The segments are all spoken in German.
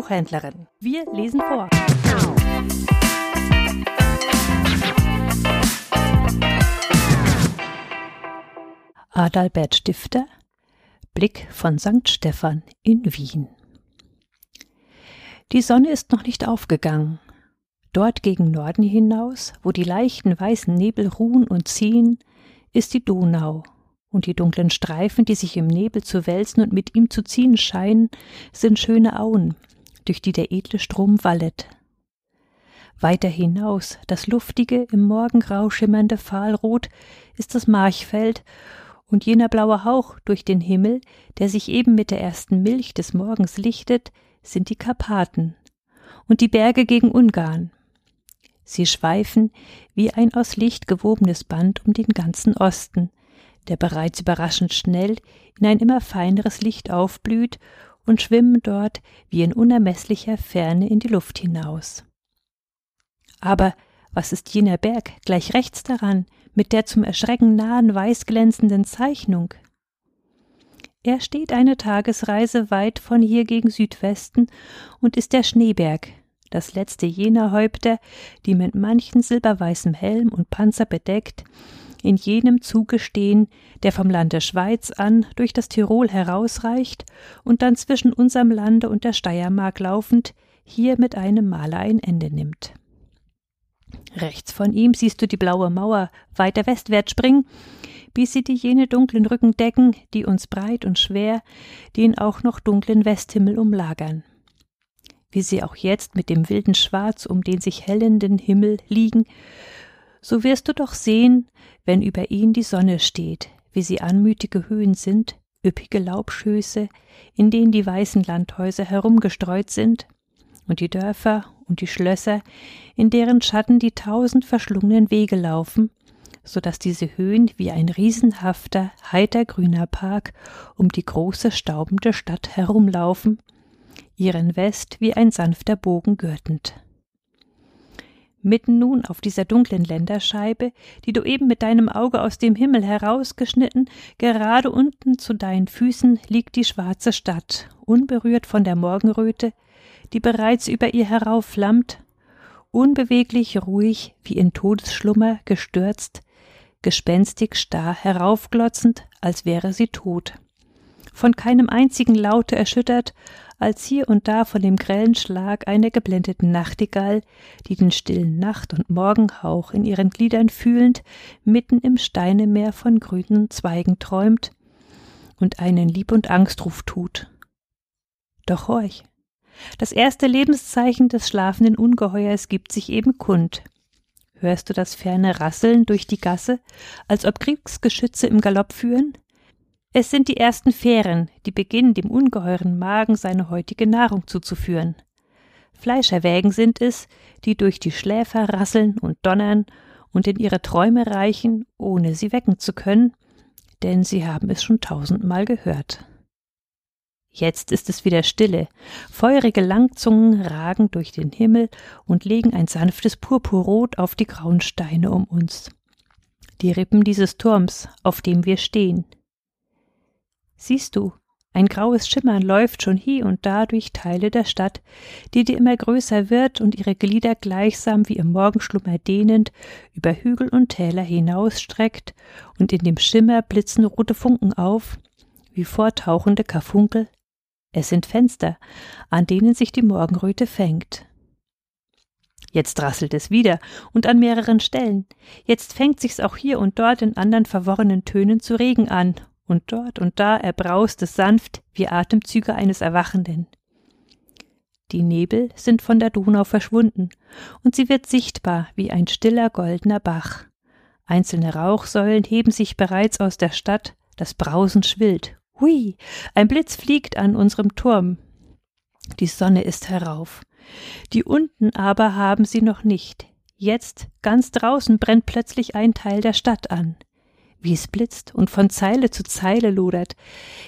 Buchhändlerin. Wir lesen vor. Adalbert Stifter Blick von St. Stephan in Wien. Die Sonne ist noch nicht aufgegangen. Dort gegen Norden hinaus, wo die leichten weißen Nebel ruhen und ziehen, ist die Donau, und die dunklen Streifen, die sich im Nebel zu wälzen und mit ihm zu ziehen scheinen, sind schöne Auen, durch die der edle Strom wallet. Weiter hinaus, das luftige, im Morgengrau schimmernde Fahlrot, ist das Marchfeld, und jener blaue Hauch durch den Himmel, der sich eben mit der ersten Milch des Morgens lichtet, sind die Karpaten und die Berge gegen Ungarn. Sie schweifen wie ein aus Licht gewobenes Band um den ganzen Osten, der bereits überraschend schnell in ein immer feineres Licht aufblüht und schwimmen dort wie in unermeßlicher Ferne in die Luft hinaus. Aber was ist jener Berg gleich rechts daran, mit der zum Erschrecken nahen weißglänzenden Zeichnung? Er steht eine Tagesreise weit von hier gegen Südwesten und ist der Schneeberg, das letzte jener Häupter, die mit manchen silberweißem Helm und Panzer bedeckt, in jenem Zuge stehen, der vom Lande Schweiz an durch das Tirol herausreicht und dann zwischen unserem Lande und der Steiermark laufend hier mit einem Male ein Ende nimmt. Rechts von ihm siehst du die blaue Mauer weiter westwärts springen, bis sie die jene dunklen Rücken decken, die uns breit und schwer den auch noch dunklen Westhimmel umlagern. Wie sie auch jetzt mit dem wilden Schwarz um den sich hellenden Himmel liegen, so wirst du doch sehen, wenn über ihn die Sonne steht, wie sie anmütige Höhen sind, üppige Laubschöße, in denen die weißen Landhäuser herumgestreut sind, und die Dörfer und die Schlösser, in deren Schatten die tausend verschlungenen Wege laufen, so dass diese Höhen wie ein riesenhafter, heiter grüner Park um die große staubende Stadt herumlaufen, ihren West wie ein sanfter Bogen gürtend. Mitten nun auf dieser dunklen Länderscheibe, die du eben mit deinem Auge aus dem Himmel herausgeschnitten, gerade unten zu deinen Füßen liegt die schwarze Stadt, unberührt von der Morgenröte, die bereits über ihr heraufflammt, unbeweglich ruhig wie in Todesschlummer gestürzt, gespenstig starr heraufglotzend, als wäre sie tot. Von keinem einzigen Laute erschüttert, als hier und da von dem grellen Schlag einer geblendeten Nachtigall, die den stillen Nacht- und Morgenhauch in ihren Gliedern fühlend, mitten im Steinemeer von grünen Zweigen träumt und einen Lieb- und Angstruf tut. Doch horch, das erste Lebenszeichen des schlafenden Ungeheuers gibt sich eben kund. Hörst du das ferne Rasseln durch die Gasse, als ob Kriegsgeschütze im Galopp führen? Es sind die ersten Fähren, die beginnen dem ungeheuren Magen seine heutige Nahrung zuzuführen. Fleischerwägen sind es, die durch die Schläfer rasseln und donnern und in ihre Träume reichen, ohne sie wecken zu können, denn sie haben es schon tausendmal gehört. Jetzt ist es wieder stille. Feurige Langzungen ragen durch den Himmel und legen ein sanftes Purpurrot auf die grauen Steine um uns. Die Rippen dieses Turms, auf dem wir stehen. Siehst du, ein graues Schimmern läuft schon hie und da durch Teile der Stadt, die dir immer größer wird und ihre Glieder gleichsam wie im Morgenschlummer dehnend über Hügel und Täler hinausstreckt, und in dem Schimmer blitzen rote Funken auf, wie vortauchende Karfunkel es sind Fenster, an denen sich die Morgenröte fängt. Jetzt rasselt es wieder und an mehreren Stellen. Jetzt fängt sich's auch hier und dort in anderen verworrenen Tönen zu Regen an, und dort und da erbraust es sanft wie Atemzüge eines Erwachenden. Die Nebel sind von der Donau verschwunden, und sie wird sichtbar wie ein stiller goldener Bach. Einzelne Rauchsäulen heben sich bereits aus der Stadt, das Brausen schwillt Hui, ein Blitz fliegt an unserem Turm. Die Sonne ist herauf. Die unten aber haben sie noch nicht. Jetzt, ganz draußen, brennt plötzlich ein Teil der Stadt an. Wie es blitzt und von Zeile zu Zeile lodert.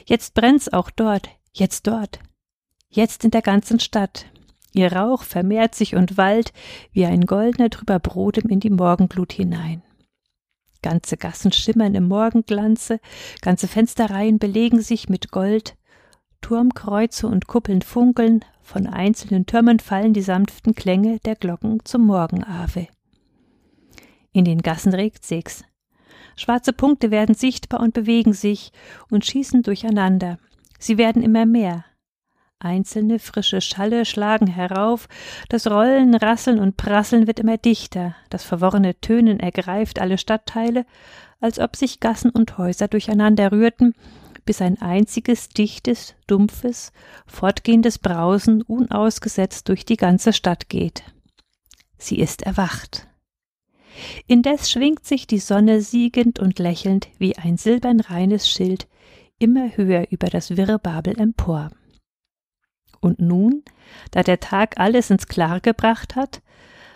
Jetzt brennt's auch dort, jetzt dort. Jetzt in der ganzen Stadt. Ihr Rauch vermehrt sich und wallt wie ein goldener trüber Brodem in die Morgenglut hinein. Ganze Gassen schimmern im Morgenglanze, ganze Fensterreihen belegen sich mit Gold, Turmkreuze und Kuppeln funkeln, von einzelnen Türmen fallen die sanften Klänge der Glocken zum Morgenave. In den Gassen regt sich's. Schwarze Punkte werden sichtbar und bewegen sich und schießen durcheinander. Sie werden immer mehr. Einzelne frische Schalle schlagen herauf, das Rollen, Rasseln und Prasseln wird immer dichter, das verworrene Tönen ergreift alle Stadtteile, als ob sich Gassen und Häuser durcheinander rührten, bis ein einziges, dichtes, dumpfes, fortgehendes Brausen unausgesetzt durch die ganze Stadt geht. Sie ist erwacht. Indes schwingt sich die Sonne siegend und lächelnd wie ein silbernreines Schild immer höher über das wirre Babel empor. Und nun, da der Tag alles ins Klare gebracht hat,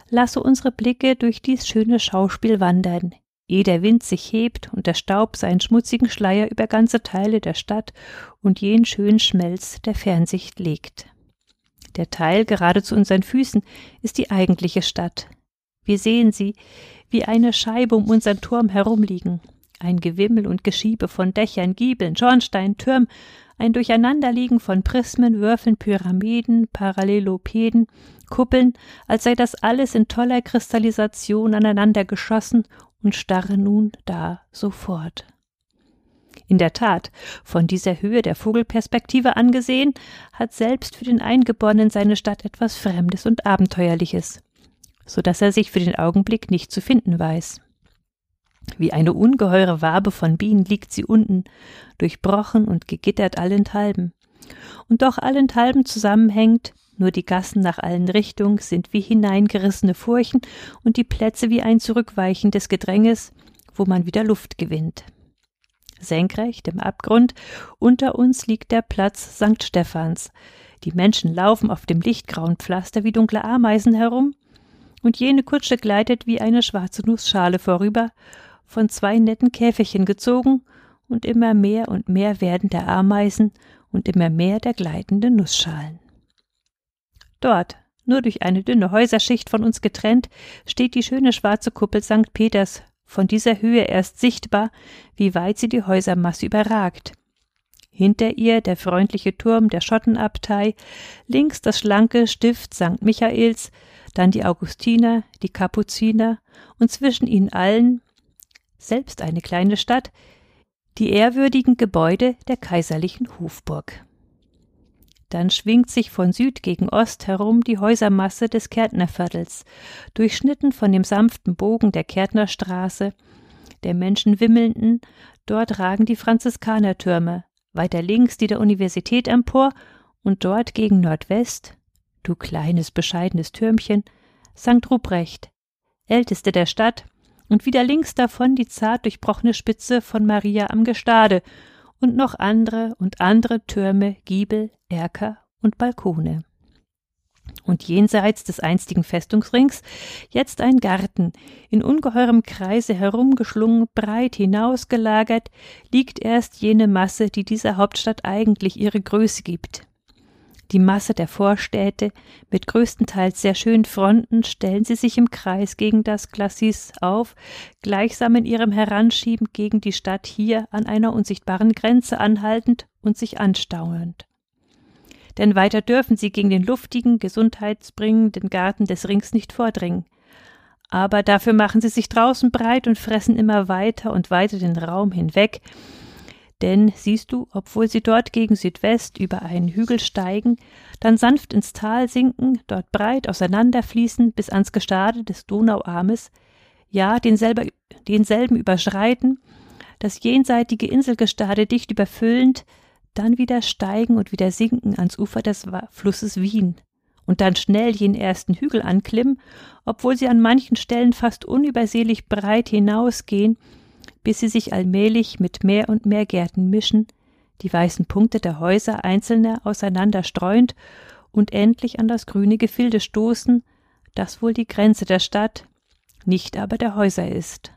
lasse unsere Blicke durch dies schöne Schauspiel wandern, ehe der Wind sich hebt und der Staub seinen schmutzigen Schleier über ganze Teile der Stadt und jenen schönen Schmelz der Fernsicht legt. Der Teil gerade zu unseren Füßen ist die eigentliche Stadt. Wir sehen sie, wie eine Scheibe um unseren Turm herumliegen, ein Gewimmel und Geschiebe von Dächern, Giebeln, Schornstein, Türmen, ein Durcheinanderliegen von Prismen, Würfeln, Pyramiden, Parallelopeden, Kuppeln, als sei das alles in toller Kristallisation aneinander geschossen und starre nun da sofort. In der Tat, von dieser Höhe der Vogelperspektive angesehen, hat selbst für den Eingeborenen seine Stadt etwas Fremdes und Abenteuerliches, so dass er sich für den Augenblick nicht zu finden weiß. Wie eine ungeheure Wabe von Bienen liegt sie unten, durchbrochen und gegittert allenthalben. Und doch allenthalben zusammenhängt, nur die Gassen nach allen Richtungen sind wie hineingerissene Furchen und die Plätze wie ein Zurückweichen des Gedränges, wo man wieder Luft gewinnt. Senkrecht im Abgrund unter uns liegt der Platz St. Stephans. Die Menschen laufen auf dem lichtgrauen Pflaster wie dunkle Ameisen herum, und jene Kutsche gleitet wie eine schwarze Nussschale vorüber, von zwei netten Käferchen gezogen, und immer mehr und mehr werden der Ameisen und immer mehr der gleitenden Nussschalen. Dort, nur durch eine dünne Häuserschicht von uns getrennt, steht die schöne schwarze Kuppel St. Peters, von dieser Höhe erst sichtbar, wie weit sie die Häusermasse überragt. Hinter ihr der freundliche Turm der Schottenabtei, links das schlanke Stift St. Michaels, dann die Augustiner, die Kapuziner und zwischen ihnen allen selbst eine kleine Stadt, die ehrwürdigen Gebäude der kaiserlichen Hofburg. Dann schwingt sich von Süd gegen Ost herum die Häusermasse des Kärtnerviertels, durchschnitten von dem sanften Bogen der Kärtnerstraße, der menschenwimmelnden, dort ragen die Franziskanertürme, weiter links die der Universität empor und dort gegen Nordwest, du kleines bescheidenes Türmchen, St. Ruprecht, älteste der Stadt, und wieder links davon die zart durchbrochene Spitze von Maria am Gestade und noch andere und andere Türme, Giebel, Erker und Balkone. Und jenseits des einstigen Festungsrings jetzt ein Garten, in ungeheurem Kreise herumgeschlungen, breit hinausgelagert, liegt erst jene Masse, die dieser Hauptstadt eigentlich ihre Größe gibt. Die Masse der Vorstädte mit größtenteils sehr schönen Fronten stellen sie sich im Kreis gegen das Glacis auf, gleichsam in ihrem Heranschieben gegen die Stadt hier an einer unsichtbaren Grenze anhaltend und sich anstauend. Denn weiter dürfen sie gegen den luftigen, gesundheitsbringenden Garten des Rings nicht vordringen. Aber dafür machen sie sich draußen breit und fressen immer weiter und weiter den Raum hinweg, denn siehst du, obwohl sie dort gegen Südwest über einen Hügel steigen, dann sanft ins Tal sinken, dort breit auseinanderfließen bis ans Gestade des Donauarmes, ja denselben, denselben überschreiten, das jenseitige Inselgestade dicht überfüllend, dann wieder steigen und wieder sinken ans Ufer des Flusses Wien und dann schnell jenen ersten Hügel anklimmen, obwohl sie an manchen Stellen fast unübersehlich breit hinausgehen bis sie sich allmählich mit mehr und mehr Gärten mischen, die weißen Punkte der Häuser einzelne auseinander streuend und endlich an das grüne Gefilde stoßen, das wohl die Grenze der Stadt, nicht aber der Häuser ist.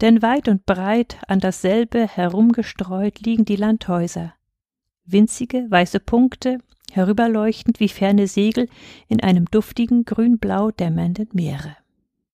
Denn weit und breit an dasselbe herumgestreut liegen die Landhäuser, winzige weiße Punkte, herüberleuchtend wie ferne Segel in einem duftigen grünblau dämmernden Meere.